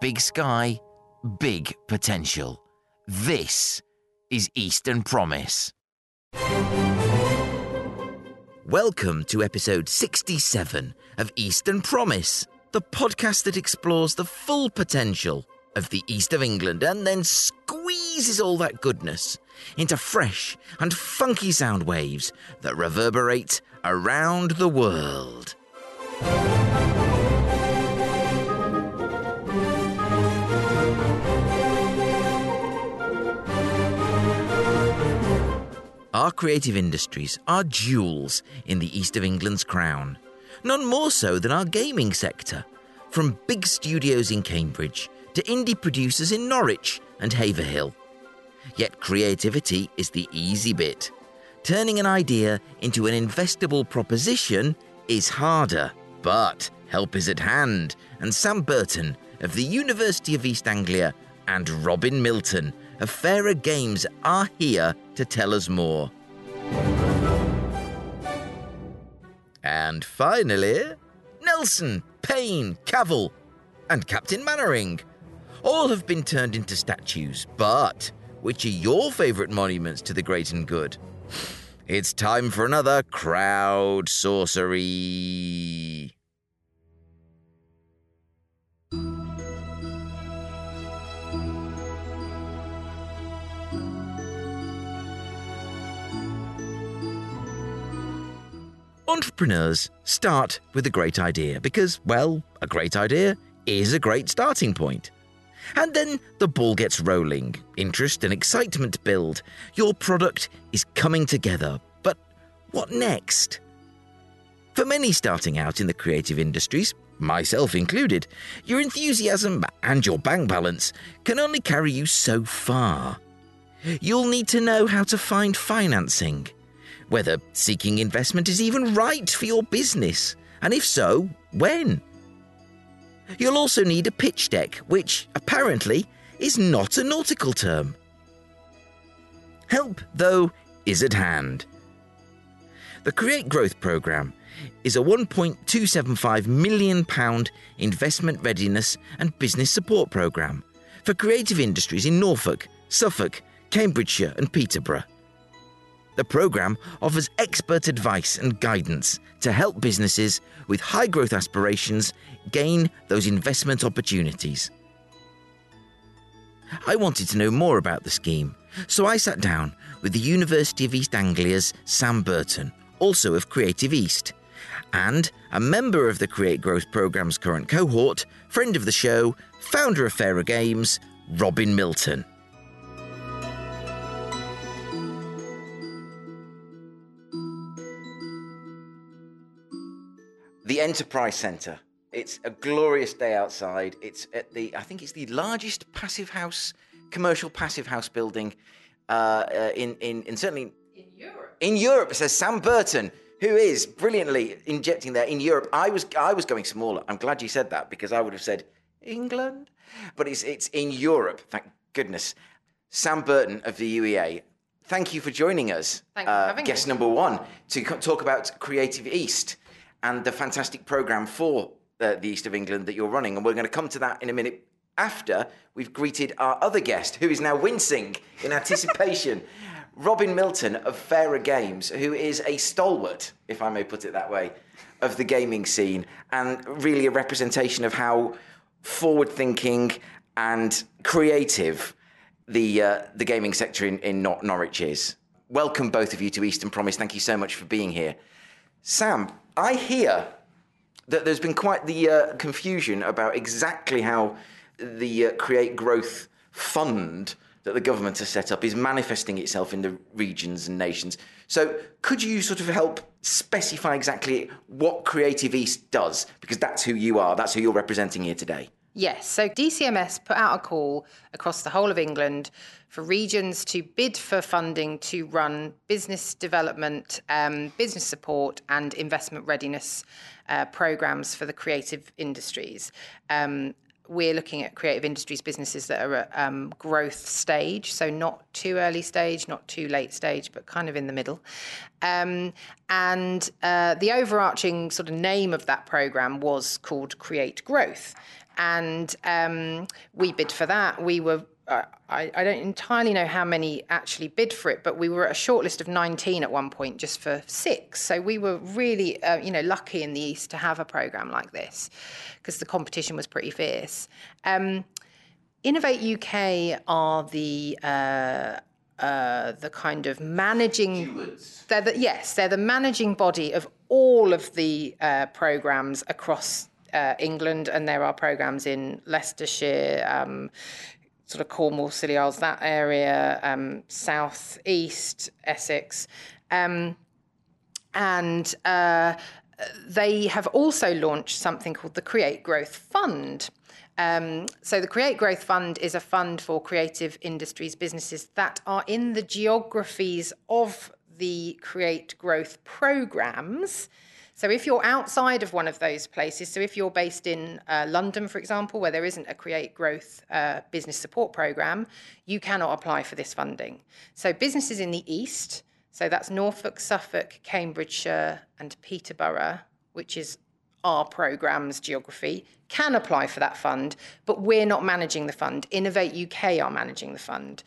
Big sky, big potential. This is Eastern Promise. Welcome to episode 67 of Eastern Promise, the podcast that explores the full potential of the east of England and then squeezes all that goodness into fresh and funky sound waves that reverberate around the world. Our creative industries are jewels in the east of England's crown, none more so than our gaming sector. From big studios in Cambridge to indie producers in Norwich and Haverhill. Yet creativity is the easy bit. Turning an idea into an investable proposition is harder, but help is at hand, and Sam Burton of the University of East Anglia and Robin Milton of Fairer Games are here to tell us more. And finally, Nelson, Paine, Cavell, and Captain Mainwaring. All have been turned into statues, but which are your favourite monuments to the great and good? It's time for another Crowdsourcery. Entrepreneurs start with a great idea because, well, a great idea is a great starting point. And then the ball gets rolling, interest and excitement build. Your product is coming together. But what next? For many starting out in the creative industries, myself included, your enthusiasm and your bank balance can only carry you so far. You'll need to know how to find financing whether seeking investment is even right for your business, and if so, when. You'll also need a pitch deck, which apparently is not a nautical term. Help, though, is at hand. The Create Growth Programme is a £1.275 million investment readiness and business support programme for creative industries in Norfolk, Suffolk, Cambridgeshire, and Peterborough. The programme offers expert advice and guidance to help businesses with high growth aspirations gain those investment opportunities. I wanted to know more about the scheme, so I sat down with the University of East Anglia's Sam Burton, also of Creative East, and a member of the Create Growth Programme's current cohort, friend of the show, founder of Fairer Games, Robin Milton. Enterprise Centre. It's a glorious day outside. It's at the, I think it's the largest passive house, commercial passive house building uh, uh, in, in, in certainly in Europe. In Europe, it says Sam Burton, who is brilliantly injecting there in Europe. I was I was going smaller. I'm glad you said that because I would have said England, but it's it's in Europe. Thank goodness. Sam Burton of the UEA. Thank you for joining us. Uh, for having guest number one to talk about Creative East and the fantastic programme for uh, the East of England that you're running. And we're going to come to that in a minute after we've greeted our other guest, who is now wincing in anticipation. Robin Milton of Fairer Games, who is a stalwart, if I may put it that way, of the gaming scene, and really a representation of how forward thinking and creative the, uh, the gaming sector in, in Nor- Norwich is. Welcome, both of you, to Eastern Promise. Thank you so much for being here. Sam, I hear that there's been quite the uh, confusion about exactly how the uh, Create Growth Fund that the government has set up is manifesting itself in the regions and nations. So, could you sort of help specify exactly what Creative East does? Because that's who you are, that's who you're representing here today. Yes, so DCMS put out a call across the whole of England for regions to bid for funding to run business development, um, business support, and investment readiness uh, programs for the creative industries. Um, we're looking at creative industries businesses that are at um, growth stage, so not too early stage, not too late stage, but kind of in the middle. Um, and uh, the overarching sort of name of that program was called Create Growth. And um, we bid for that. We were I, I, don't entirely know how many actually bid for it, but we were at a shortlist of 19 at one point just for six. So we were really, uh, you know, lucky in the East to have a program like this because the competition was pretty fierce. Um, Innovate UK are the uh, uh, the kind of managing. They're the, yes, they're the managing body of all of the uh, programs across uh, England, and there are programs in Leicestershire, um, sort of Cornwall, Scilly Isles, that area, um, south east Essex, um, and uh, they have also launched something called the Create Growth Fund. Um, so the Create Growth Fund is a fund for creative industries businesses that are in the geographies of the Create Growth programs. So if you're outside of one of those places, so if you're based in uh, London, for example, where there isn't a Create Growth uh, business support program, you cannot apply for this funding. So businesses in the East, so that's Norfolk, Suffolk, Cambridgeshire, and Peterborough, which is our program's geography, can apply for that fund, but we're not managing the fund. Innovate UK are managing the fund.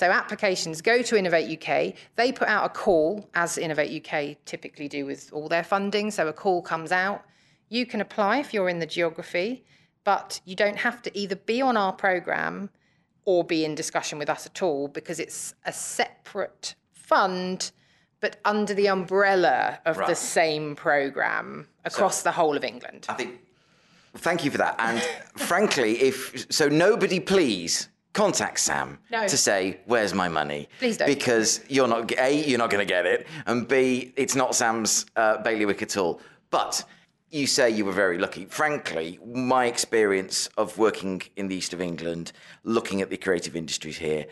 So applications go to Innovate UK. They put out a call, as Innovate UK typically do with all their funding. So a call comes out. You can apply if you're in the geography, but you don't have to either be on our program or be in discussion with us at all because it's a separate fund but under the umbrella of right. the same program across so, the whole of England. I think thank you for that. And frankly, if so nobody please contact Sam no. to say, "Where's my money?" Please don't, because you're not a you're not going to get it, and b it's not Sam's uh, bailiwick at all. But you say you were very lucky. Frankly, my experience of working in the east of England, looking at the creative industries here,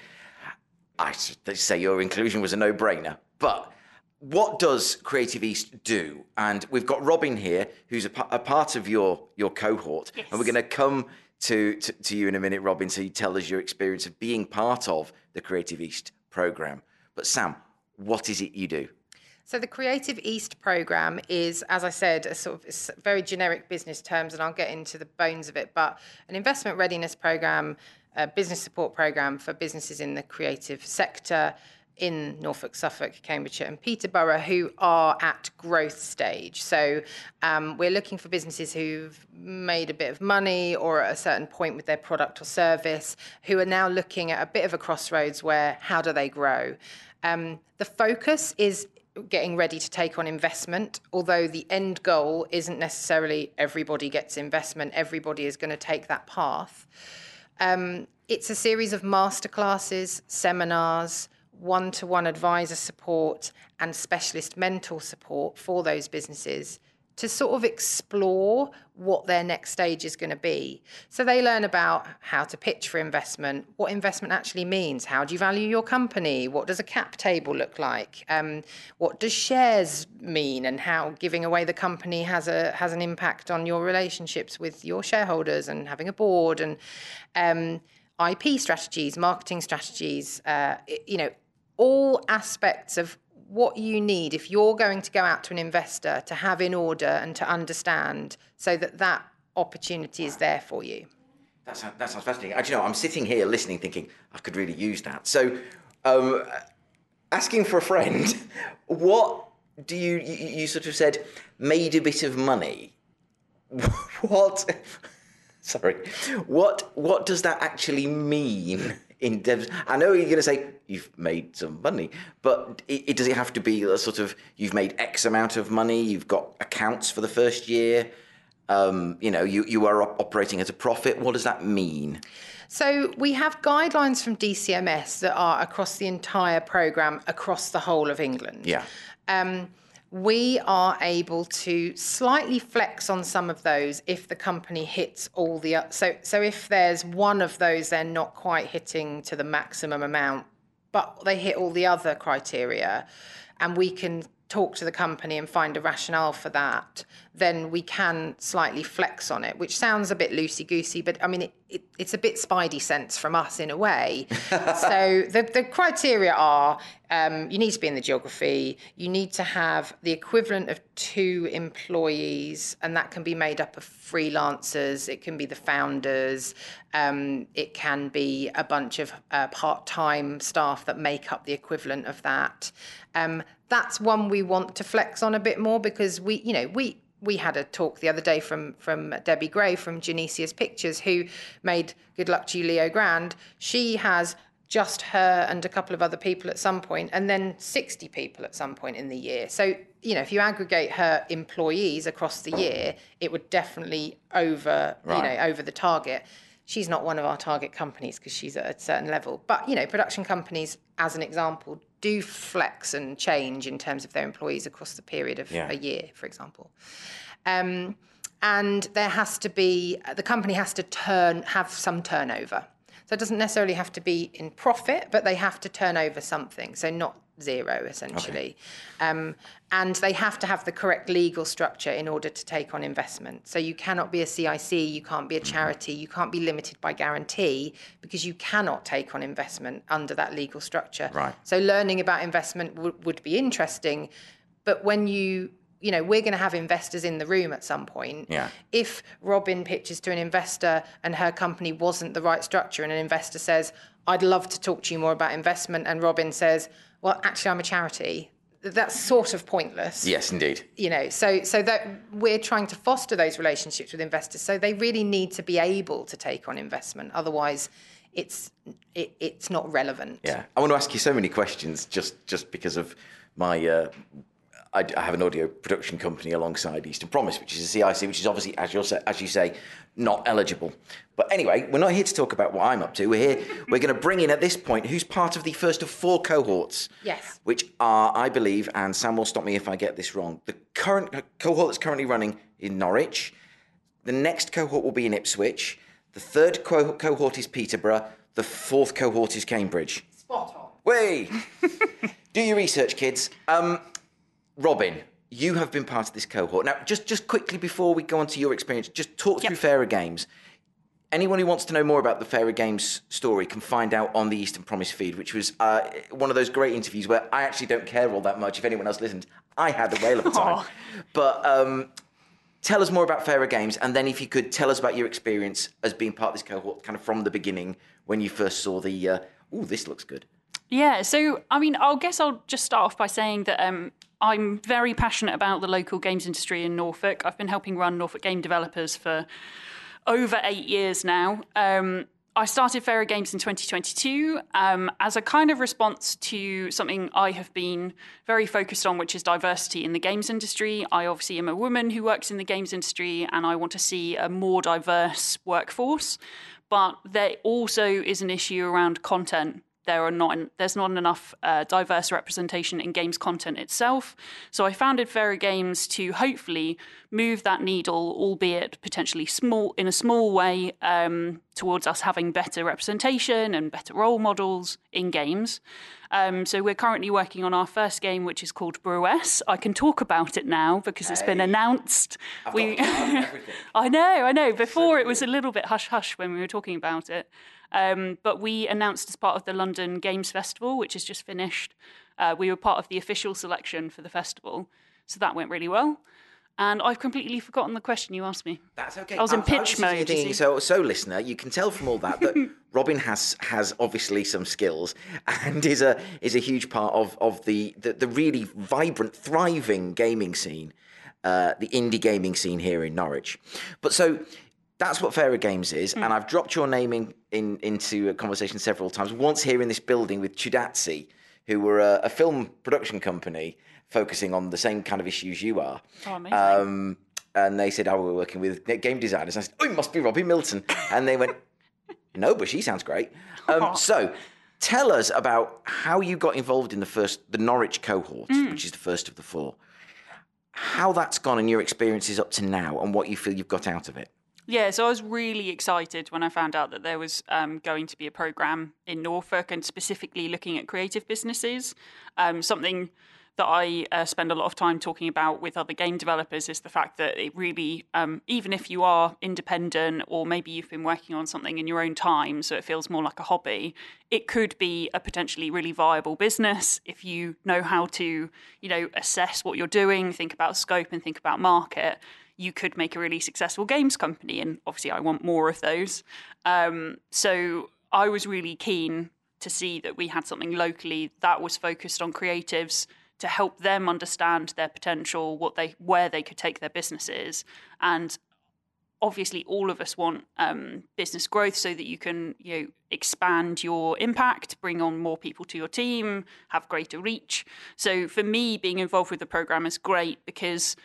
I say your inclusion was a no-brainer. But what does Creative East do? And we've got Robin here, who's a, a part of your your cohort, yes. and we're going to come to, to, to you in a minute, Robin, so you tell us your experience of being part of the Creative East program. But Sam, what is it you do? So the Creative East program is, as I said, a sort of very generic business terms, and I'll get into the bones of it. But an investment readiness program, a business support program for businesses in the creative sector in Norfolk, Suffolk, Cambridgeshire, and Peterborough who are at growth stage. So um, we're looking for businesses who've made a bit of money or at a certain point with their product or service, who are now looking at a bit of a crossroads where how do they grow? Um, the focus is getting ready to take on investment, although the end goal isn't necessarily everybody gets investment, everybody is going to take that path. Um, it's a series of masterclasses, seminars, one to one advisor support and specialist mentor support for those businesses to sort of explore what their next stage is going to be. So they learn about how to pitch for investment, what investment actually means, how do you value your company, what does a cap table look like, um, what does shares mean, and how giving away the company has a has an impact on your relationships with your shareholders and having a board and um, IP strategies, marketing strategies, uh, you know all aspects of what you need if you're going to go out to an investor to have in order and to understand so that that opportunity is there for you. That sounds, that sounds fascinating. Actually, you know, I'm sitting here listening, thinking I could really use that. So, um, asking for a friend, what do you, you, you sort of said made a bit of money? what? Sorry, what what does that actually mean? In devs. I know you're going to say you've made some money, but it, it, does it have to be a sort of you've made X amount of money, you've got accounts for the first year, um, you know, you, you are op- operating at a profit. What does that mean? So we have guidelines from DCMS that are across the entire program across the whole of England. Yeah. Um, we are able to slightly flex on some of those if the company hits all the so so if there's one of those they're not quite hitting to the maximum amount but they hit all the other criteria and we can talk to the company and find a rationale for that then we can slightly flex on it which sounds a bit loosey goosey but i mean it, it, it's a bit spidey sense from us in a way. so the, the criteria are um, you need to be in the geography, you need to have the equivalent of two employees, and that can be made up of freelancers, it can be the founders, um, it can be a bunch of uh, part time staff that make up the equivalent of that. Um, that's one we want to flex on a bit more because we, you know, we we had a talk the other day from from Debbie Gray from Genesius Pictures, who made Good Luck to You, Leo Grande. She has just her and a couple of other people at some point, and then 60 people at some point in the year. So, you know, if you aggregate her employees across the year, it would definitely over, right. you know, over the target. She's not one of our target companies because she's at a certain level. But, you know, production companies, as an example, do flex and change in terms of their employees across the period of yeah. a year, for example. Um, and there has to be, the company has to turn, have some turnover. So it doesn't necessarily have to be in profit, but they have to turn over something. So not zero, essentially. Okay. Um, and they have to have the correct legal structure in order to take on investment. So you cannot be a CIC, you can't be a charity, you can't be limited by guarantee because you cannot take on investment under that legal structure. Right. So learning about investment w- would be interesting, but when you you know, we're going to have investors in the room at some point. Yeah. If Robin pitches to an investor and her company wasn't the right structure, and an investor says, I'd love to talk to you more about investment, and Robin says, Well, actually, I'm a charity. That's sort of pointless. Yes, indeed. You know, so so that we're trying to foster those relationships with investors. So they really need to be able to take on investment. Otherwise, it's it, it's not relevant. Yeah, I want to ask you so many questions just just because of my uh, I, I, have an audio production company alongside Eastern Promise, which is a CIC, which is obviously, as, you as you say, not eligible. But anyway, we're not here to talk about what I'm up to. We're here, we're going to bring in at this point who's part of the first of four cohorts. Yes. Which are, I believe, and Sam will stop me if I get this wrong, the current cohort that's currently running in Norwich. The next cohort will be in Ipswich. The third co- cohort is Peterborough. The fourth cohort is Cambridge. Spot on. Way! Do your research, kids. Um, Robin, you have been part of this cohort. Now, just just quickly before we go on to your experience, just talk yep. through Fairer Games. Anyone who wants to know more about the Fairer Games story can find out on the Eastern Promise feed, which was uh, one of those great interviews where I actually don't care all that much if anyone else listened. I had a whale of a time. But um, tell us more about Fairer Games, and then if you could tell us about your experience as being part of this cohort, kind of from the beginning when you first saw the. Uh, oh, this looks good. Yeah, so I mean, I guess I'll just start off by saying that um, I'm very passionate about the local games industry in Norfolk. I've been helping run Norfolk game developers for over eight years now. Um, I started Fairer Games in 2022 um, as a kind of response to something I have been very focused on, which is diversity in the games industry. I obviously am a woman who works in the games industry, and I want to see a more diverse workforce. But there also is an issue around content there are not there's not enough uh, diverse representation in games content itself. So I founded Fairer Games to hopefully move that needle, albeit potentially small in a small way, um, towards us having better representation and better role models in games. Um, so we're currently working on our first game, which is called Brewess. I can talk about it now because it's been announced. I've we, I know, I know. Before so it was a little bit hush hush when we were talking about it. Um, but we announced as part of the London Games Festival, which has just finished, uh, we were part of the official selection for the festival. So that went really well. And I've completely forgotten the question you asked me. That's okay. I was in pitch mode. So, so listener, you can tell from all that that Robin has has obviously some skills and is a is a huge part of of the the, the really vibrant, thriving gaming scene, uh, the indie gaming scene here in Norwich. But so that's what Fairer Games is, mm. and I've dropped your name in, in, into a conversation several times. Once here in this building with Chudazzi, who were a, a, film production company focusing on the same kind of issues you are. Oh, amazing. Um, and they said, "Oh, we're working with game designers." I said, "Oh, it must be Robbie Milton." And they went, "No, but she sounds great." Um, so, tell us about how you got involved in the first, the Norwich cohort, mm. which is the first of the four. How that's gone and your experiences up to now, and what you feel you've got out of it. Yeah, so I was really excited when I found out that there was um, going to be a program in Norfolk and specifically looking at creative businesses. Um, something that I uh, spend a lot of time talking about with other game developers is the fact that it really, um, even if you are independent or maybe you've been working on something in your own time, so it feels more like a hobby, it could be a potentially really viable business if you know how to, you know, assess what you're doing, think about scope, and think about market. You could make a really successful games company, and obviously, I want more of those. Um, so I was really keen to see that we had something locally that was focused on creatives to help them understand their potential, what they where they could take their businesses, and obviously all of us want um, business growth so that you can you know expand your impact, bring on more people to your team, have greater reach. So for me, being involved with the program is great because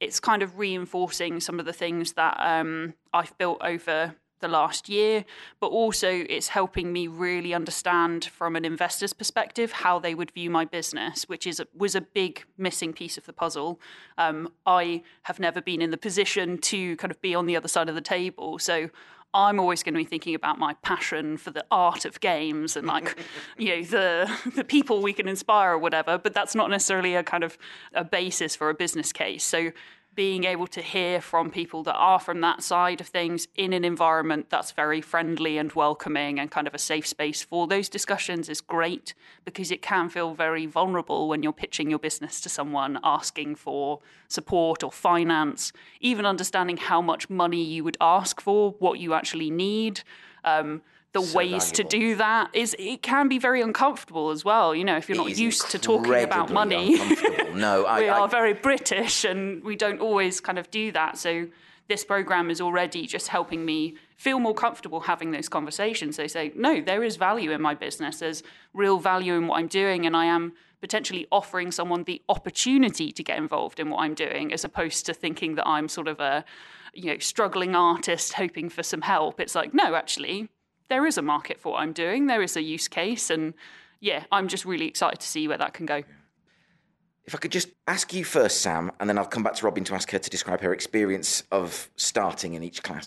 it's kind of reinforcing some of the things that um, I've built over the last year, but also it's helping me really understand from an investor's perspective how they would view my business, which is a, was a big missing piece of the puzzle. Um, I have never been in the position to kind of be on the other side of the table, so I'm always going to be thinking about my passion for the art of games and like you know the the people we can inspire or whatever. But that's not necessarily a kind of a basis for a business case. So being able to hear from people that are from that side of things in an environment that's very friendly and welcoming and kind of a safe space for those discussions is great because it can feel very vulnerable when you're pitching your business to someone asking for support or finance, even understanding how much money you would ask for, what you actually need. Um, the So ways to do that is it can be very uncomfortable as well. You know, if you're not used to talking about money. No, I, we I, are very British and we don't always kind of do that. So this program is already just helping me feel more comfortable having those conversations. They say, no, there is value in my business. There's real value in what I'm doing, and I am potentially offering someone the opportunity to get involved in what I'm doing, as opposed to thinking that I'm sort of a you know struggling artist hoping for some help. It's like, no, actually, there is a market for what I'm doing. There is a use case, and yeah, I'm just really excited to see where that can go. if I could just ask you first, Sam, and then I'll come back to Robin to ask her to describe her experience of starting in each class.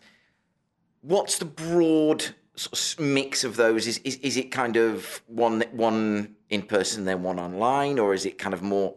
What's the broad sort of mix of those? Is, is is it kind of one one in person, then one online, or is it kind of more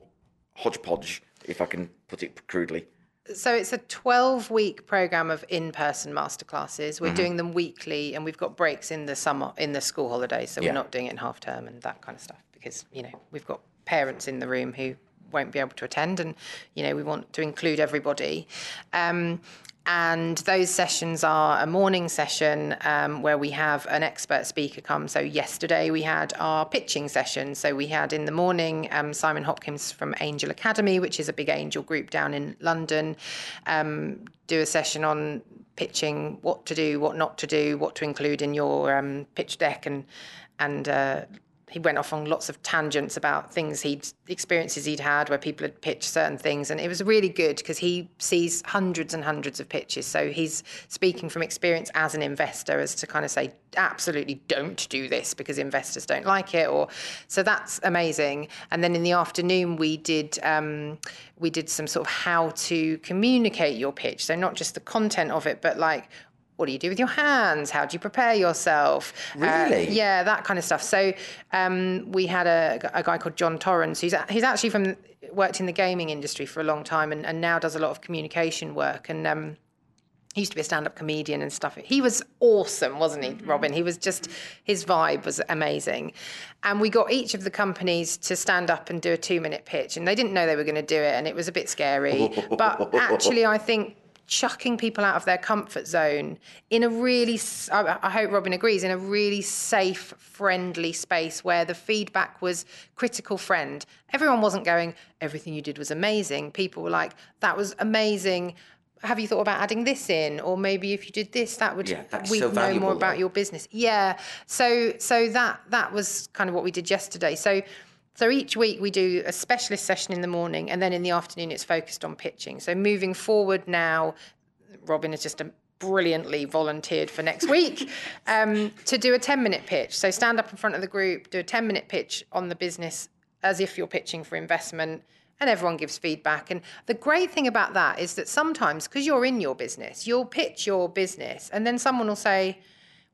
hodgepodge, if I can put it crudely? So it's a 12 week program of in person masterclasses. We're doing them weekly and we've got breaks in the summer, in the school holidays. So Yeah. we're not doing it in half term and that kind of stuff because, you know, we've got parents in the room who won't be able to attend and, you know, we want to include everybody. Um, and those sessions are a morning session um, where we have an expert speaker come. So yesterday we had our pitching session. So we had in the morning um, Simon Hopkins from Angel Academe, which is a big angel group down in London, um, do a session on pitching, what to do, what not to do, what to include in your um, pitch deck, and and uh, he went off on lots of tangents about things he'd experiences he'd had where people had pitched certain things. And it was really good because he sees hundreds and hundreds of pitches. So he's speaking from experience as an investor as to kind of say absolutely don't do this because investors don't like it or so that's amazing. And then in the afternoon we did um, we did some sort of how to communicate your pitch. So not just the content of it but like what do you do with your hands? How do you prepare yourself? Uh, Really? yeah, that kind of stuff. So um, we had a, a guy called John Torrance, who's he's actually from worked in the gaming industry for a long time and, and now does a lot of communication work. And um, he used to be a stand-up comedian and stuff. He was awesome, wasn't he, Robin? He was just his vibe was amazing. And we got each of the companies to stand up and do a two-minute pitch, and they didn't know they were going to do it, and it was a bit scary. but actually, I think chucking people out of their comfort zone in a really, I hope Robin agrees in a really safe friendly space where the feedback was critical friend. Everyone wasn't going everything you did was amazing. People were like that was amazing. Have you thought about adding this in? Or maybe if you did this that would Yeah, we'd so know valuable, more about though. your business. Yeah. So so that that was kind of what we did yesterday. So so each week we do a specialist session in the morning and then in the afternoon it's focused on pitching so moving forward now robin has just brilliantly volunteered for next week um, to do a 10 minute pitch so stand up in front of the group do a 10 minute pitch on the business as if you're pitching for investment and everyone gives feedback. And the great thing about that is that sometimes, because you're in your business, you'll pitch your business, and then someone will say,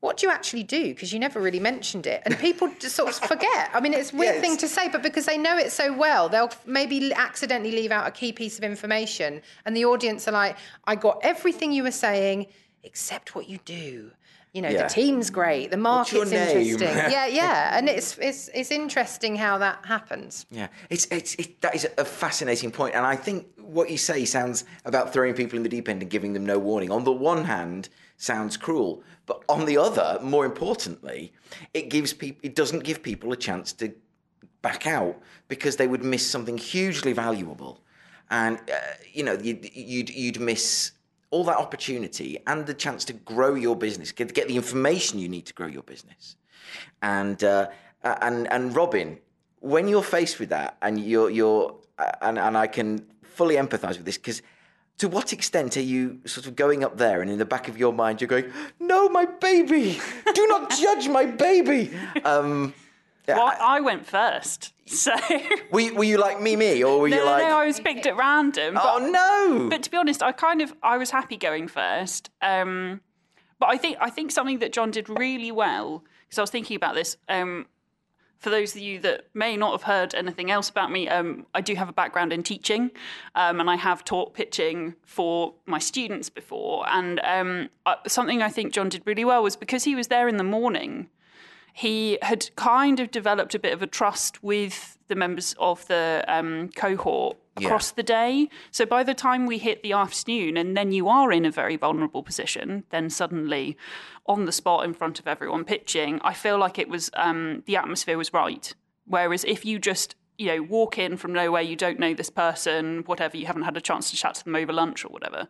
what do you actually do? Because you never really mentioned it. And people just sort of forget. I mean, it's a weird Yeah, thing to say, but because they know it so well, they'll maybe accidentally leave out a key piece of information. And the audience are like, I got everything you were saying except what you do. You know, Yeah. the team's great, the What's your market's name? interesting. yeah, yeah. And it's, it's, it's interesting how that happens. Yeah, it's, it's it, that is a fascinating point, and I think what you say sounds about throwing people in the deep end and giving them no warning. On the one hand, sounds cruel, but on the other, more importantly, it gives people it doesn't give people a chance to back out because they would miss something hugely valuable, and uh, you know you'd, you'd you'd miss all that opportunity and the chance to grow your business, get get the information you need to grow your business, and uh, and and Robin, when you're faced with that, and you're you're and and I can fully empathise with this because. To what extent are you sort of going up there and in the back of your mind you're going, no, my baby, do not judge my baby. Um, yeah, Well, I went first, so. were, you, were you like me, me, or were No, you like, no, I was picked at random. But, oh no? but to be honest, I kind of I was happy going first. Um, but I think I think something that John did really well because I was thinking about this. Um, for those of you that may not have heard anything else about me, um, I do have a background in teaching, um, and I have taught pitching for my students before. And um, something I think John did really well was because he was there in the morning he had kind of developed a bit of a trust with the members of the um, cohort across the day. So by the time we hit the afternoon, and then you are in a very vulnerable position, then suddenly on the spot in front of everyone pitching, I feel like it was um, the atmosphere was right. Whereas if you just you know walk in from nowhere, you don't know this person, whatever, you haven't had a chance to chat to them over lunch or whatever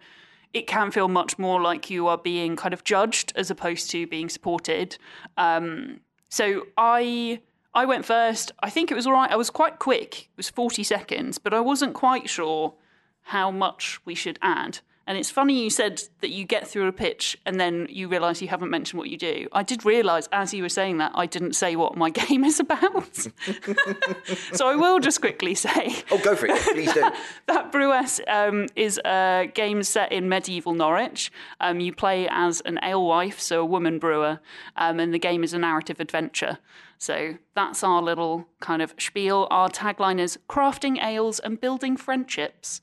it can feel much more like you are being kind of judged as opposed to being supported. Um, so I I went first. I think it was all right. I was quite quick. It was 40 seconds, but I wasn't quite sure how much we should add. And it's funny you said that you get through a pitch and then you realise you haven't mentioned what you do. I did realise as you were saying that I didn't say what my game is about. so I will just quickly say oh, go for it, please do. that Brewess um, is a game set in medieval Norwich. Um, you play as an alewife, so a woman brewer, um, and the game is a narrative adventure. So that's our little kind of spiel. Our tagline is crafting ales and building friendships,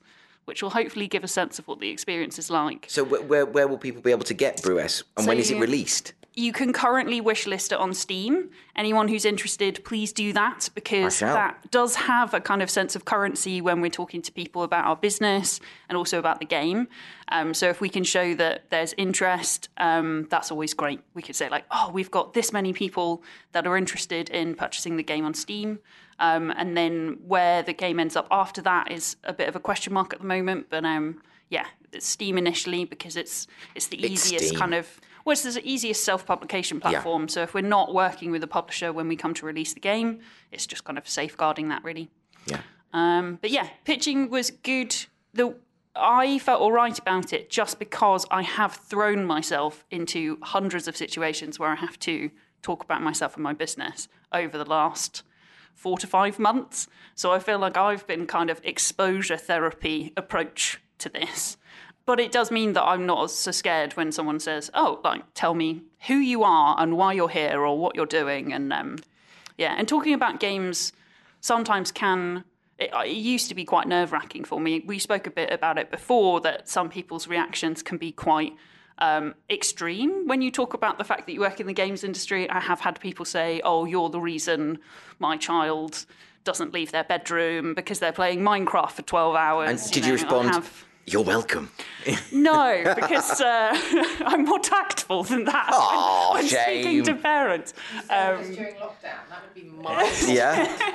which will hopefully give a sense of what the experience is like. So where, where, where will people be able to get Brewess, and when is it released? You can currently wishlist it on Steam. Anyone who's interested, please do that because that does have a kind of sense of currency when we're talking to people about our business and also about the game. Um, so if we can show that there's interest, um, that's always great. We could say like, oh, we've got this many people that are interested in purchasing the game on Steam. Um, and then where the game ends up after that is a bit of a question mark at the moment. But um, yeah, it's Steam initially because it's it's the It's easiest Steam. kind of well, it's the easiest self-publication platform. So if we're not working with a publisher when we come to release the game, it's just kind of safeguarding that really. Yeah. Um, but yeah, pitching was good. The I felt all right about it just because I have thrown myself into hundreds of situations where I have to talk about myself and my business over the last four to five months. So I feel like I've been kind of exposure therapy approach to this. But it does mean that I'm not so scared when someone says, "Oh, like tell me who you are and why you're here or what you're doing." And um, yeah, and talking about games sometimes can. It, it used to be quite nerve wracking for me. We spoke a bit about it before that some people's reactions can be quite um, extreme when you talk about the fact that you work in the games industry. I have had people say, "Oh, you're the reason my child doesn't leave their bedroom because they're playing Minecraft for 12 hours." And did you know, I respond? have- You're welcome. no, because uh, I'm more tactful than that Aw, when speaking to parents. Um, during lockdown, that would be my. Yeah.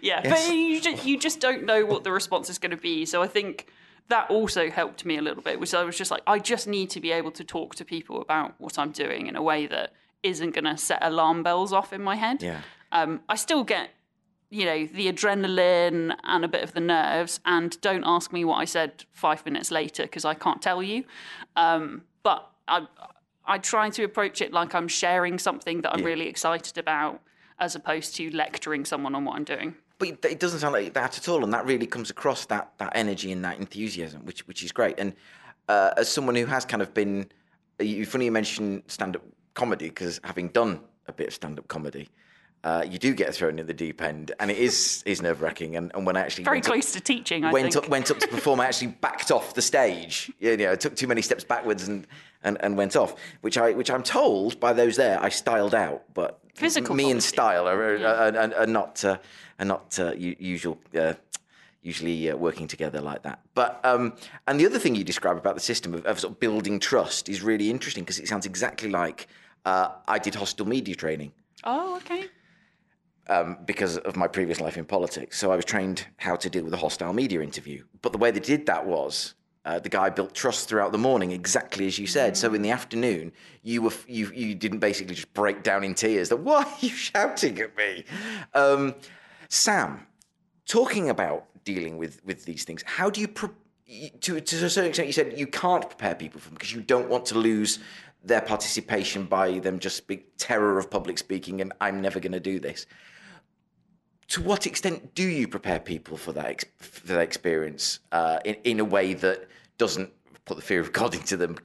yeah, but you just, you just don't know what the response is going to be. So I think that also helped me a little bit, which I was just like, I just need to be able to talk to people about what I'm doing in a way that isn't going to set alarm bells off in my head. Yeah. Um, I still get, you know, the adrenaline and a bit of the nerves, and don't ask me what I said five minutes later because I can't tell you. Um, but I, I try to approach it like I'm sharing something that I'm really excited about, as opposed to lecturing someone on what I'm doing. But it- doesn't sound like that at all, and that really comes across that that energy and that enthusiasm, which which is great. And uh, as someone who has kind of been, you funny you mentioned stand up comedy because having done a bit of stand-up comedy, uh, you do get thrown in the deep end, and it is is nerve wracking. And, and when I actually Very close up, to teaching, I went think. up went up to perform, I actually backed off the stage. You know, took too many steps backwards and, and, and went off, which I which I'm told by those there I styled out, but Physical me and style are, are, are, are, are not uh, are not uh, usual. Uh, usually uh, working together like that. But um, and the other thing you describe about the system of, of sort of building trust is really interesting because it sounds exactly like uh, I did hostile media training Oh, okay. Um, because of my previous life in politics. So I was trained how to deal with a hostile media interview. But the way they did that was. Uh, the guy built trust throughout the morning, exactly as you said. So in the afternoon, you were you you didn't basically just break down in tears. That why are you shouting at me, um, Sam? talking about dealing with with these things, how do you pre- to to a certain extent? You said you can't prepare people for them because you don't want to lose their participation by them just speak terror of public speaking and I'm never going to do this. To what extent do you prepare people for that for that experience uh, in in a way that doesn't put the fear of God into them?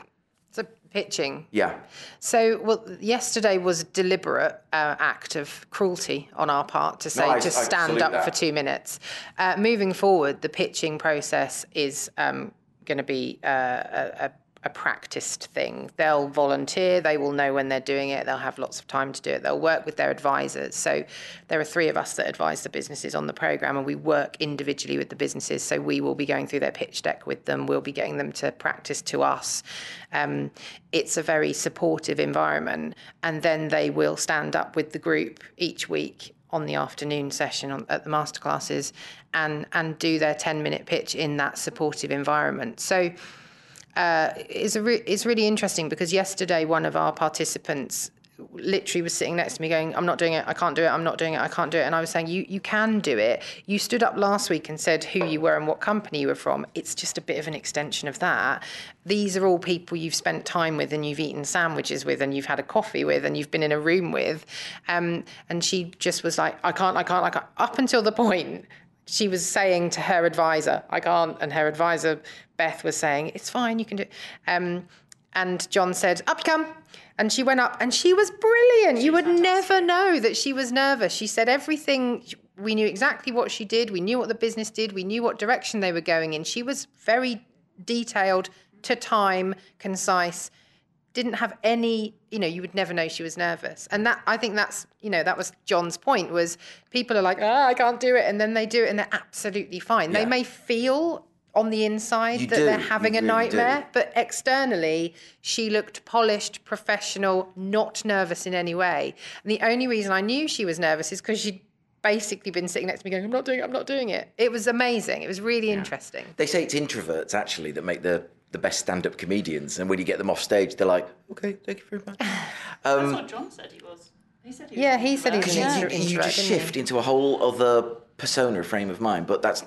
So pitching. Yeah, So, well, yesterday was a deliberate uh, act of cruelty on our part to say I- just I stand up that. for two minutes. Uh, moving forward, the pitching process is um, going to be uh, a, a, practiced thing. They'll volunteer, they will know when they're doing it, they'll have lots of time to do it, they'll work with their advisors. So, there are three of us that advise the businesses on the program, and we work individually with the businesses. So, we will be going through their pitch deck with them, we'll be getting them to practice to us. Um, it's a very supportive environment, and then they will stand up with the group each week on the afternoon session on, at the masterclasses and and do their 10 minute pitch in that supportive environment so uh, it's a re- it's really interesting because yesterday one of our participants literally was sitting next to me going i'm not doing it. I can't do it. I'm not doing it. I can't do it. And i was saying you you can do it. You stood up last week and said who you were and what company you were from. It's just a bit of an extension of that. These are all people you've spent time with and you've eaten sandwiches with and you've had a coffee with and you've been in a room with. Um, and she just was like i can't i can't i can't. Up until the point she was saying to her advisor, I can't. And her advisor, Beth, was saying, It's fine, you can do it. Um, and John said, Up you come. And she went up and she was brilliant. you would never know that she was nervous. She said everything. We knew exactly what she did. We knew what the business did. We knew what direction they were going in. She was very detailed, to time, concise didn't have any you know you would never know she was nervous. And that i think that's you know that was john's point was people are like ah i can't do it and then they do it and they're absolutely fine. They may feel on the inside You that do, they're you having a really nightmare do. but externally she looked polished professional not nervous in any way. And the only reason i knew she was nervous is because she'd basically been sitting next to me going i'm not doing it i'm not doing it. It was amazing. It was really interesting. They say it's introverts actually that make the the best stand-up comedians, and when you get them off stage, they're like, "Okay, thank you very much." That's what John said he was. He said he was Yeah, he said he was Because an you, intro- you, you introvert, just didn't he? shift into a whole other persona, frame of mind. But that's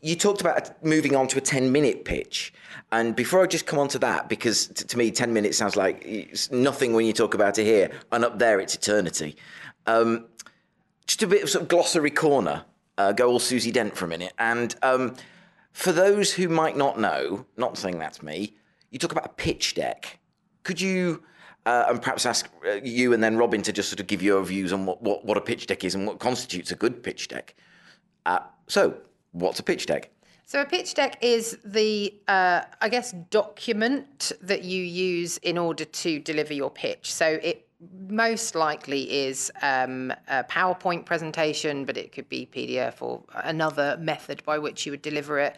you talked about moving on to a ten-minute pitch, and before I just come on to that, because t- to me, ten minutes sounds like it's nothing when you talk about it here, and up there, it's eternity. Um, just a bit of sort of glossary corner. Uh, go all Susie Dent for a minute, and um, for those who might not know, not saying that's me, you talk about a pitch deck. Could you, uh, and perhaps ask uh, you and then Robin to just sort of give your views on what, what, what a pitch deck is and what constitutes a good pitch deck? Uh, so, what's a pitch deck? So a pitch deck is the, uh, I guess, document that you use in order to deliver your pitch. So it most likely is um, a PowerPoint presentation, but it could be PDF or another method by which you would deliver it.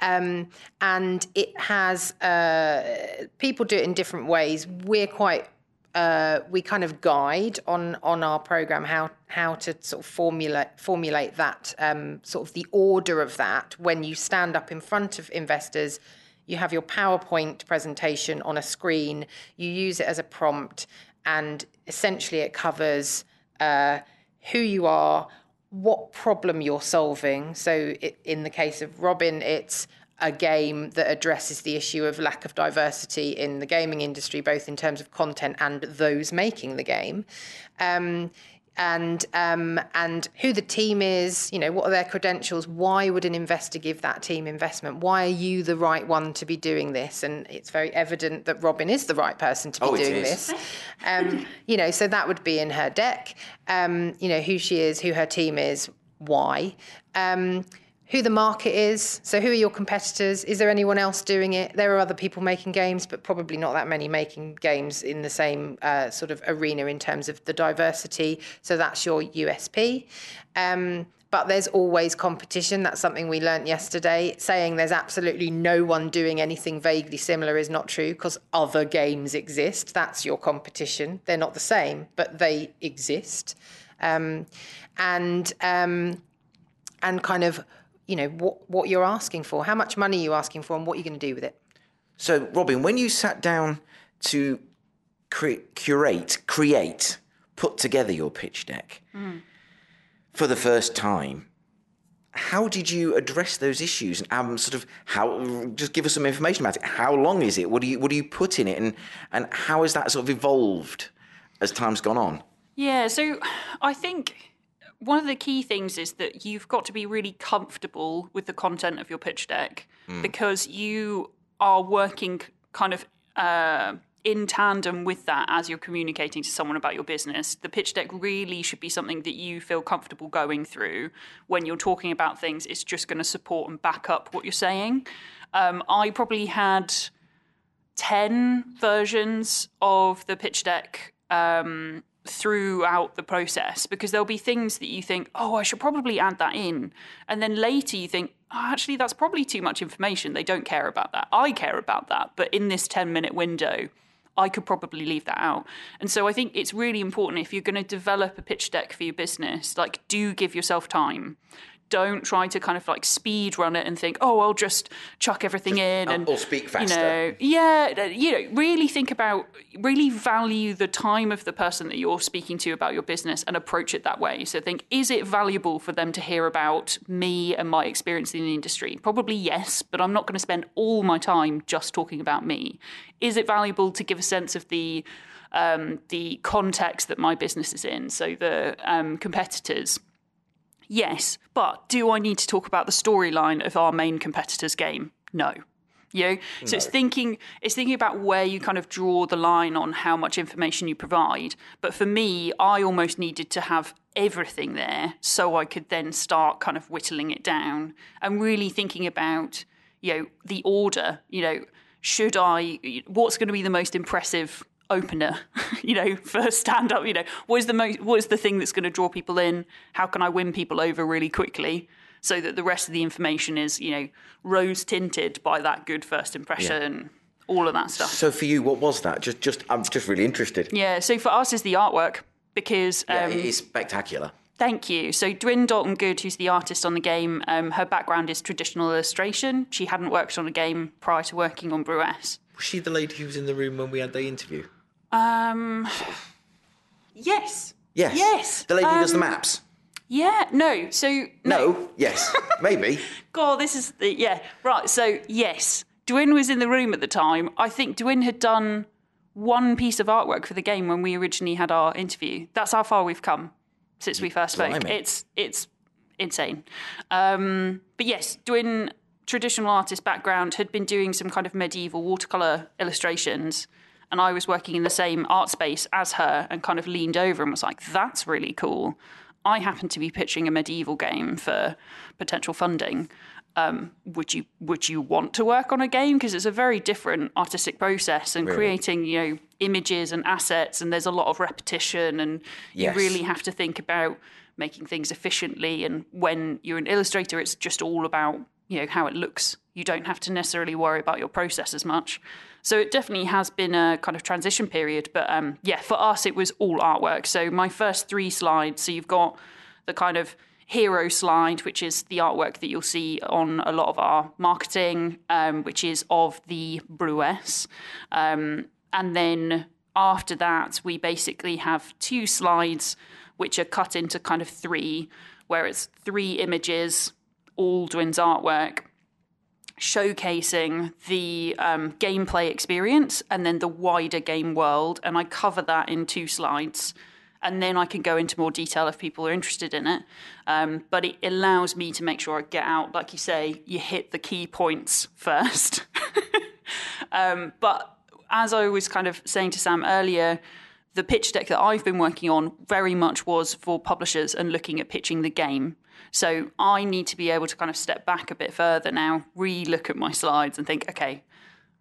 Um, and it has uh, people do it in different ways. We're quite uh, we kind of guide on on our program how how to sort of formulate formulate that um, sort of the order of that when you stand up in front of investors. You have your PowerPoint presentation on a screen. You use it as a prompt, and essentially it covers uh, who you are, what problem you're solving. So, it, in the case of Robin, it's a game that addresses the issue of lack of diversity in the gaming industry, both in terms of content and those making the game. Um, and um, and who the team is. You know, what are their credentials? Why would an investor give that team investment? Why are you the right one to be doing this? And it's very evident that Robin is the right person to be Oh, doing this. Um, you know, so that would be in her deck. Um, you know, who she is, who her team is, why. Um, who the market is. So, who are your competitors? Is there anyone else doing it? There are other people making games, but probably not that many making games in the same uh, sort of arena in terms of the diversity. So, that's your USP. Um, but there's always competition. That's something we learnt yesterday. Saying there's absolutely no one doing anything vaguely similar is not true because other games exist. That's your competition. They're not the same, but they exist. Um, and um, and kind of you know what what you're asking for, how much money you're asking for, and what you're going to do with it. So, Robin, when you sat down to cre- curate, create, put together your pitch deck for the first time, how did you address those issues? And um, sort of how? Just give us some information about it. How long is it? What do you what do you put in it? And and how has that sort of evolved as time's gone on? Yeah, so I think one of the key things is that you've got to be really comfortable with the content of your pitch deck because you are working kind of uh, in tandem with that as you're communicating to someone about your business. The pitch deck really should be something that you feel comfortable going through when you're talking about things. It's just going to support and back up what you're saying. Um, I probably had 10 versions of the pitch deck um, throughout the process because there'll be things that you think, oh, I should probably add that in. And then later you think, oh, actually, that's probably too much information. They don't care about that. I care about that. But in this 10 minute window, I could probably leave that out. And so I think it's really important if you're going to develop a pitch deck for your business, like do give yourself time. Don't try to kind of like speed run it and think, oh, I'll just chuck everything in and or speak faster. You know, yeah, you know, really think about, really value the time of the person that you're speaking to about your business and approach it that way. So think, is it valuable for them to hear about me and my experience in the industry? Probably yes, but I'm not going to spend all my time just talking about me. Is it valuable to give a sense of the um, the context that my business is in? So the um, competitors. Yes, but do I need to talk about the storyline of our main competitor's game? No. You know? So it's thinking it's thinking about where you kind of draw the line on how much information you provide. But for me, I almost needed to have everything there so I could then start kind of whittling it down and really thinking about, you know, the order, you know, should I what's going to be the most impressive opener, you know, for stand up, you know, what is the most what is the thing that's going to draw people in? How can I win people over really quickly? So that the rest of the information is, you know, rose tinted by that good first impression, all of that stuff. So for you, what was that? Just, just, I'm just really interested. Yeah, so for us is the artwork because um, Yeah, it is spectacular. Thank you. So Dwin Dalton Good, who's the artist on the game, um, her background is traditional illustration. She hadn't worked on a game prior to working on Brewess. Was she the lady who was in the room when we had the interview? Um, yes. Yes. Yes. The lady who does the Um, maps. Yeah. No. So No. Yes. Maybe. God, this is the yeah right. So yes, Dwin was in the room at the time. I think Dwin had done one piece of artwork for the game when we originally had our interview. That's how far we've come since we first spoke. Blimey. It's it's insane. Um, but yes, Dwin, traditional artist background, had been doing some kind of medieval watercolor illustrations. And I was working in the same art space as her and kind of leaned over and was like, that's really cool. I happen to be pitching a medieval game for potential funding. Um, would you would you want to work on a game because it's a very different artistic process and creating you know images and assets and there's a lot of repetition and Yes. you really have to think about making things efficiently and when you're an illustrator it's just all about you know how it looks you don't have to necessarily worry about your process as much so it definitely has been a kind of transition period but um, yeah for us it was all artwork. So my first three slides so you've got the kind of hero slide which is the artwork that you'll see on a lot of our marketing um, which is of the brewess um, and then after that, we basically have two slides which are cut into kind of three, where it's three images, Aldwin's artwork, showcasing the um, gameplay experience and then the wider game world. And I cover that in two slides. and then I can go into more detail if people are interested in it. Um, but it allows me to make sure I get out, like you say, you hit the key points first. um, but as I was kind of saying to Sam earlier, the pitch deck that I've been working on very much was for publishers and looking at pitching the game. So I need to be able to kind of step back a bit further now, re look at my slides and think, okay,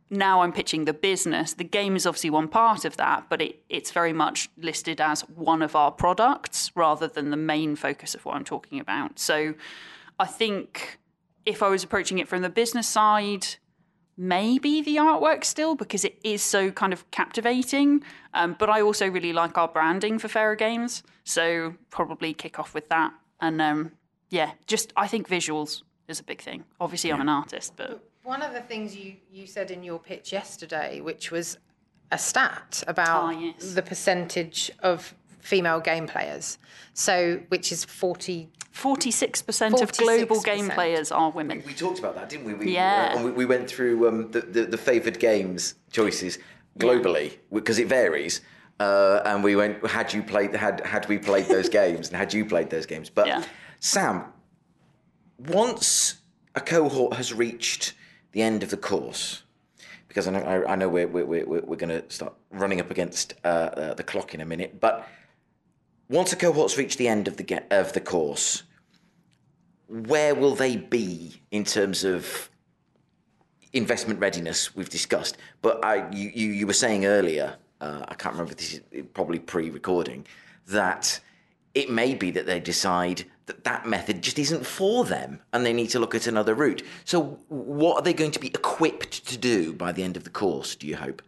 now I'm pitching the business. The game is obviously one part of that, but it, it's very much listed as one of our products rather than the main focus of what I'm talking about. So I think if I was approaching it from the business side, maybe the artwork still because it is so kind of captivating. Um, but I also really like our branding for Fairer Games, so probably kick off with that. And um, yeah, just I think visuals is a big thing. Obviously, I'm an artist, but One of the things you, you said in your pitch yesterday, which was a stat about Ah, yes. the percentage of female game players. So, which is 40. 46% of global 46%. game players are women. We talked about that, didn't we? we Yeah. uh, and we, we went through um, the, the, the favoured games choices globally because it varies. Uh, and we went, had you played, had had we played those games, and had you played those games? But Yeah. Sam, once a cohort has reached the end of the course, because I know I, I know we're we're we're, we're going to start running up against uh, uh, the clock in a minute, but once a cohort's reached the end of the ge- of the course, where will they be in terms of investment readiness? We've discussed, but I, you, you, were saying earlier, uh, I can't remember. This is probably pre-recording that it may be that they decide that that method just isn't for them, and they need to look at another route. So, what are they going to be equipped to do by the end of the course? Do you hope?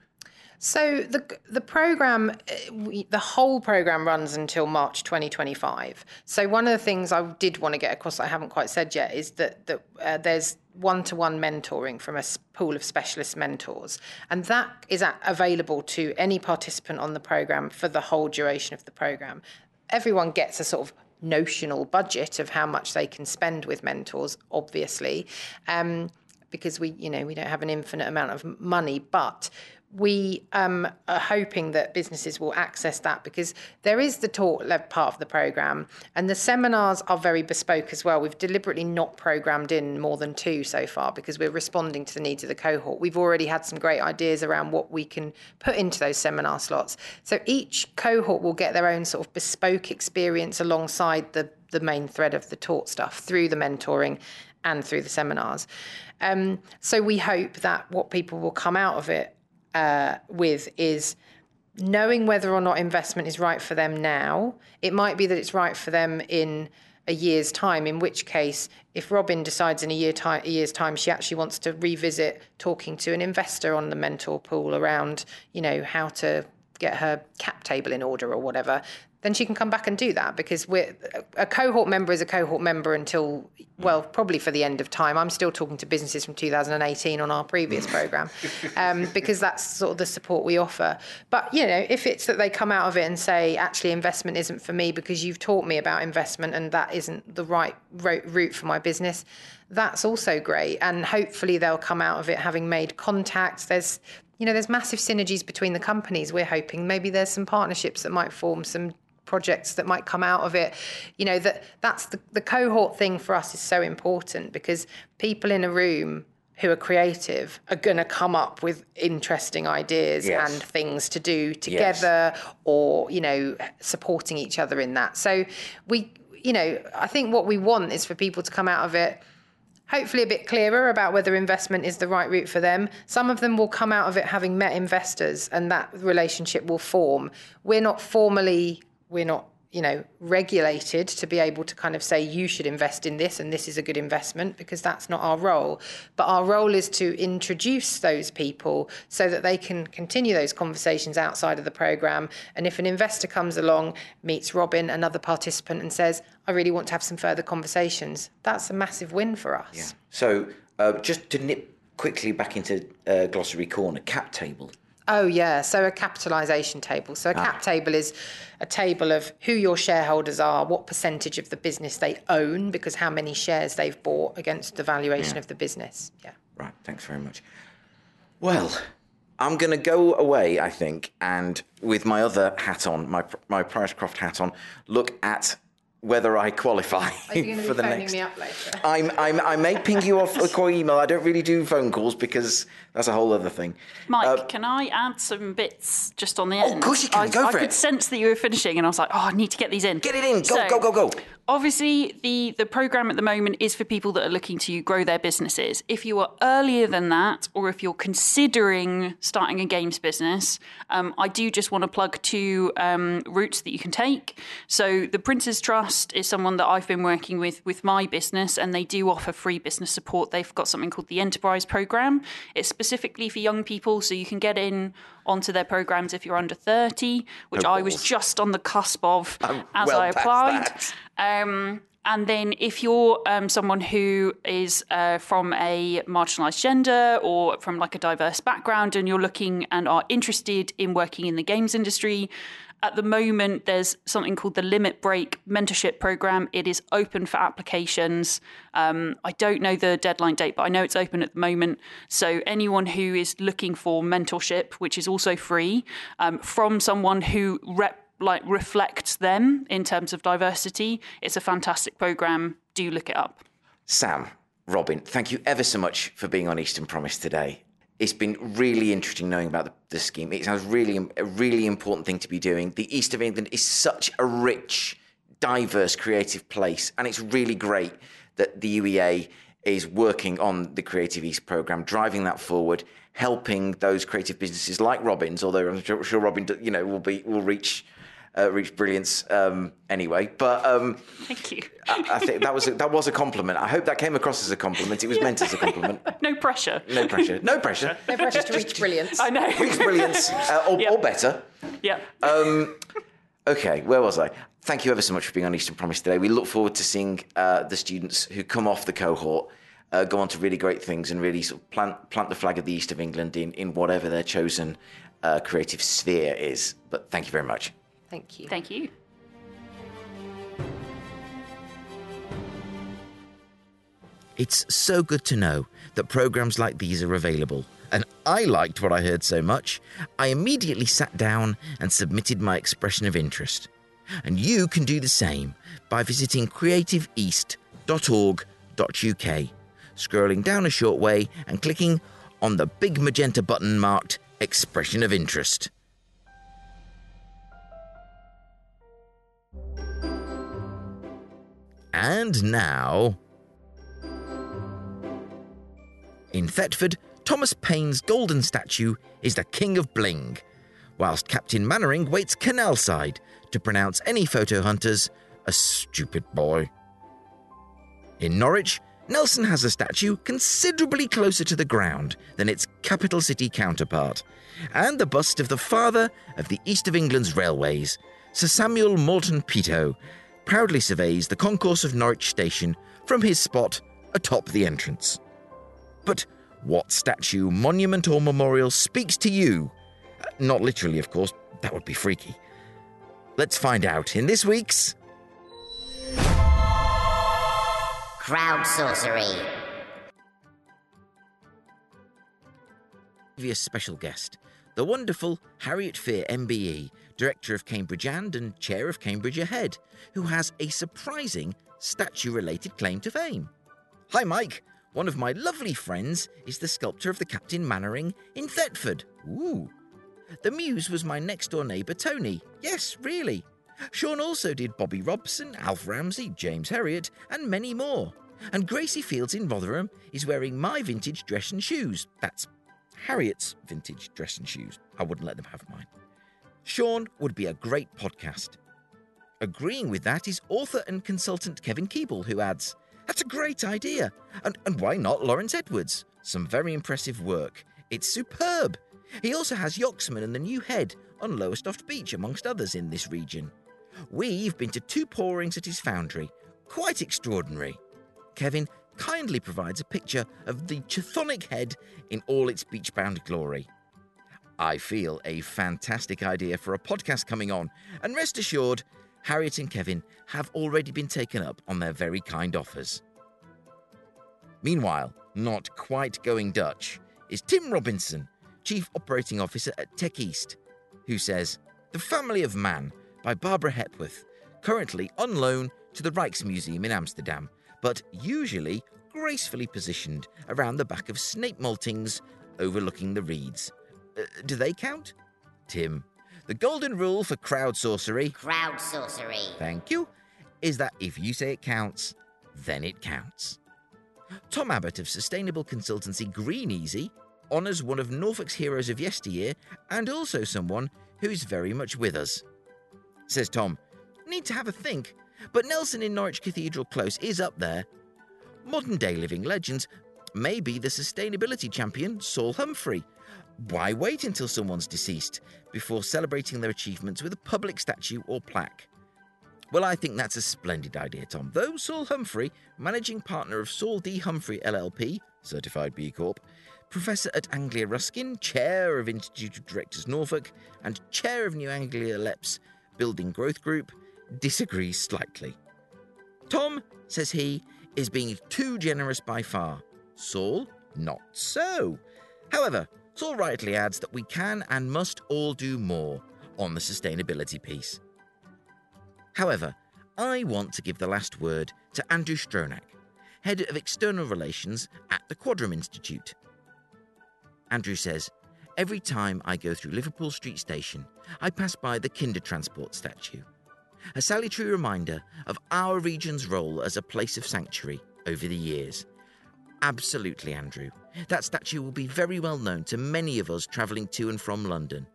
So the the program, uh, the whole program runs until March 2025. So one of the things I did want to get across I haven't quite said yet is that that uh, there's one-to-one mentoring from a pool of specialist mentors, and that is available to any participant on the program for the whole duration of the program. Everyone gets a sort of notional budget of how much they can spend with mentors, obviously. Um, because we, you know, we don't have an infinite amount of money, but we um, are hoping that businesses will access that because there is the talk led part of the program, and the seminars are very bespoke as well. We've deliberately not programmed in more than two so far because we're responding to the needs of the cohort. We've already had some great ideas around what we can put into those seminar slots. So each cohort will get their own sort of bespoke experience alongside the the main thread of the taught stuff through the mentoring and through the seminars. Um, so we hope that what people will come out of it uh, with is knowing whether or not investment is right for them now. It might be that it's right for them in a year's time, in which case, if Robin decides in a, year a year's time she actually wants to revisit talking to an investor on the mentor pool around, you know, how to get her cap table in order or whatever, then she can come back and do that because we're a cohort member is a cohort member until well probably for the end of time. I'm still talking to businesses from 2018 on our previous program um, because that's sort of the support we offer. But you know if it's that they come out of it and say actually investment isn't for me because you've taught me about investment and that isn't the right ro- route for my business that's also great. And hopefully they'll come out of it having made contacts. There's you know there's massive synergies between the companies we're hoping. Maybe there's some partnerships that might form some projects that might come out of it. You know that that's the, the cohort thing for us is so important because people in a room who are creative are going to come up with interesting ideas Yes. and things to do together or you know supporting each other in that. So we you know i think what we want is for people to come out of it hopefully a bit clearer about whether investment is the right route for them. Some of them will come out of it having met investors and that relationship will form. We're not formally, we're not, you know, regulated to be able to kind of say you should invest in this and this is a good investment because that's not our role. But our role is to introduce those people so that they can continue those conversations outside of the program. And if an investor comes along, meets Robin, another participant, and says, I really want to have some further conversations, that's a massive win for us. Yeah. So, uh, just to nip quickly back into uh, glossary corner, cap table. Oh, yeah. So a capitalisation table. So a ah. cap table is a table of who your shareholders are, what percentage of the business they own, because how many shares they've bought against the valuation of the business. Yeah. Right, thanks very much. Well, I'm going to go away, I think, and with my other hat on, my my Pricecroft hat on, look at whether I qualify Are you for be the next. me up later? I'm, I'm, I may ping you off a core email. I don't really do phone calls because that's a whole other thing. Mike, Uh, can I add some bits just on the end? of course you can. I, Go I for could it. I could sense that you were finishing, and I was like, oh, I need to get these in. Get it in. Go, So, go, go, go. Obviously, the, the program at the moment is for people that are looking to grow their businesses. If you are earlier than that, or if you're considering starting a games business, um, I do just want to plug two um, routes that you can take. So, the Prince's Trust is someone that I've been working with with my business, and they do offer free business support. They've got something called the Enterprise Program. It's specifically for young people, so you can get in onto their programs if you're under 30, which I was just on the cusp of as well I applied. Um, and then, if you're um, someone who is uh, from a marginalised gender or from like a diverse background, and you're looking and are interested in working in the games industry, at the moment there's something called the Limit Break Mentorship Program. It is open for applications. Um, I don't know the deadline date, but I know it's open at the moment. So anyone who is looking for mentorship, which is also free, um, from someone who rep like reflects them in terms of diversity. It's a fantastic program. Do look it up. Sam, Robin, thank you ever so much for being on Eastern Promise today. It's been really interesting knowing about the, the scheme. It sounds really a really important thing to be doing. The East of England is such a rich, diverse, creative place, and it's really great that the UEA is working on the Creative East program, driving that forward, helping those creative businesses like Robin's. Although I'm sure, sure Robin, you know, will be will reach uh, reach brilliance um, anyway. But um, Thank you. I, I think that was a, that was a compliment. I hope that came across as a compliment. It was meant as a compliment. No pressure. No pressure. No pressure. No pressure to reach brilliance. I know. Reach brilliance, uh, or, or better. yeah. Okay, where was I? Thank you ever so much for being on Eastern Promise today. We look forward to seeing uh, the students who come off the cohort uh, go on to really great things and really sort of plant plant the flag of the East of England in, in whatever their chosen uh, creative sphere is. But thank you very much. Thank you. Thank you. It's so good to know that programs like these are available. And I liked what I heard so much, I immediately sat down and submitted my expression of interest. And you can do the same by visiting creativeeast.org.uk, scrolling down a short way and clicking on the big magenta button marked Expression of Interest. And now. In Thetford, Thomas Paine's golden statue is the King of Bling, whilst Captain Mainwaring waits canal-side to pronounce any photo hunters a stupid boy. In Norwich, Nelson has a statue considerably closer to the ground than its capital city counterpart, and the bust of the father of the East of England's railways, Sir Samuel Morton Peto, proudly surveys the concourse of Norwich Station from his spot atop the entrance. But what statue, monument, or memorial speaks to you? Uh, Not literally, of course, that would be freaky. Let's find out in this week's. Crowdsourcery. previous special guest, the wonderful Harriet Fear MBE, Director of Cambridge and and Chair of Cambridge Ahead, who has a surprising statue related claim to fame. Hi, Mike. One of my lovely friends is the sculptor of the Captain Mainwaring in Thetford. Ooh. The muse was my next door neighbour Tony. Yes, really. Sean also did Bobby Robson, Alf Ramsey, James Herriot, and many more. And Gracie Fields in Rotherham is wearing my vintage dress and shoes. That's Harriet's vintage dress and shoes. I wouldn't let them have mine. Sean would be a great podcast. Agreeing with that is author and consultant Kevin Keeble, who adds, That's a great idea. And, and why not Laurence Edwards? Some very impressive work. It's superb. He also has Yoxman and the New Head on Lowestoft Beach, amongst others in this region. We've been to two pourings at his foundry. Quite extraordinary. Kevin kindly provides a picture of the chthonic head in all its beach-bound glory. I feel a fantastic idea for a podcast coming on, and rest assured, Harriet and Kevin have already been taken up on their very kind offers. Meanwhile, not quite going Dutch, is Tim Robinson Chief Operating Officer at Tech East, who says The Family of Man by Barbara Hepworth, currently on loan to the Rijksmuseum in Amsterdam, but usually gracefully positioned around the back of Snape Maltings overlooking the reeds. Uh, do they count? Tim. The golden rule for Crowdsourcery, Crowd sorcery. thank you, is that if you say it counts, then it counts. Tom Abbott of sustainable consultancy Green Easy honours one of Norfolk's heroes of yesteryear and also someone who's very much with us. Says Tom, need to have a think, but Nelson in Norwich Cathedral Close is up there. Modern day living legends, maybe the sustainability champion Saul Humphrey. Why wait until someone's deceased before celebrating their achievements with a public statue or plaque? Well, I think that's a splendid idea, Tom. Though Saul Humphrey, managing partner of Saul D. Humphrey LLP, certified B Corp, professor at Anglia Ruskin, chair of Institute of Directors Norfolk, and chair of New Anglia LEP's Building Growth Group, disagrees slightly. Tom, says he, is being too generous by far. Saul, not so. However, Saul rightly adds that we can and must all do more on the sustainability piece. However, I want to give the last word to Andrew Stronach, Head of External Relations at the Quadram Institute. Andrew says, Every time I go through Liverpool Street Station, I pass by the Kindertransport statue, a salutary reminder of our region's role as a place of sanctuary over the years. Absolutely, Andrew. That statue will be very well known to many of us travelling to and from London,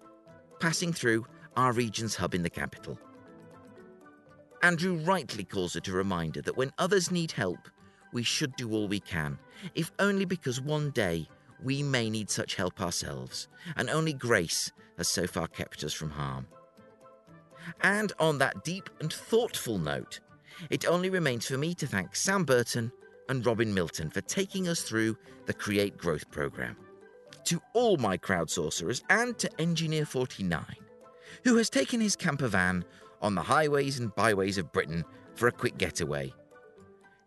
passing through our region's hub in the capital. Andrew rightly calls it a reminder that when others need help, we should do all we can, if only because one day we may need such help ourselves, and only grace has so far kept us from harm. And on that deep and thoughtful note, it only remains for me to thank Sam Burton and Robin Milton for taking us through the Create Growth programme. To all my crowd sorcerers and to Engineer 49, who has taken his camper van on the highways and byways of Britain for a quick getaway.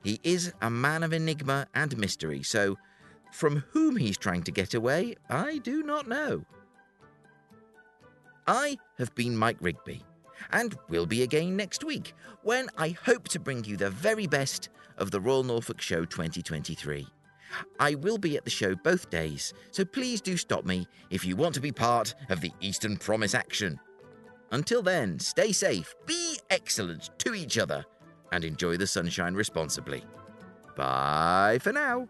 He is a man of enigma and mystery, so from whom he's trying to get away, I do not know. I have been Mike Rigby, and will be again next week, when I hope to bring you the very best of the Royal Norfolk Show 2023. I will be at the show both days, so please do stop me if you want to be part of the Eastern Promise action. Until then, stay safe, be excellent to each other, and enjoy the sunshine responsibly. Bye for now.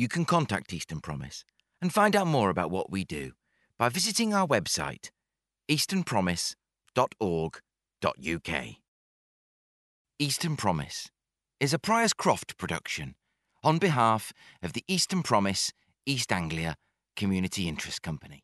You can contact Eastern Promise and find out more about what we do by visiting our website, easternpromise.org.uk. Eastern Promise is a Priors Croft production on behalf of the Eastern Promise East Anglia Community Interest Company.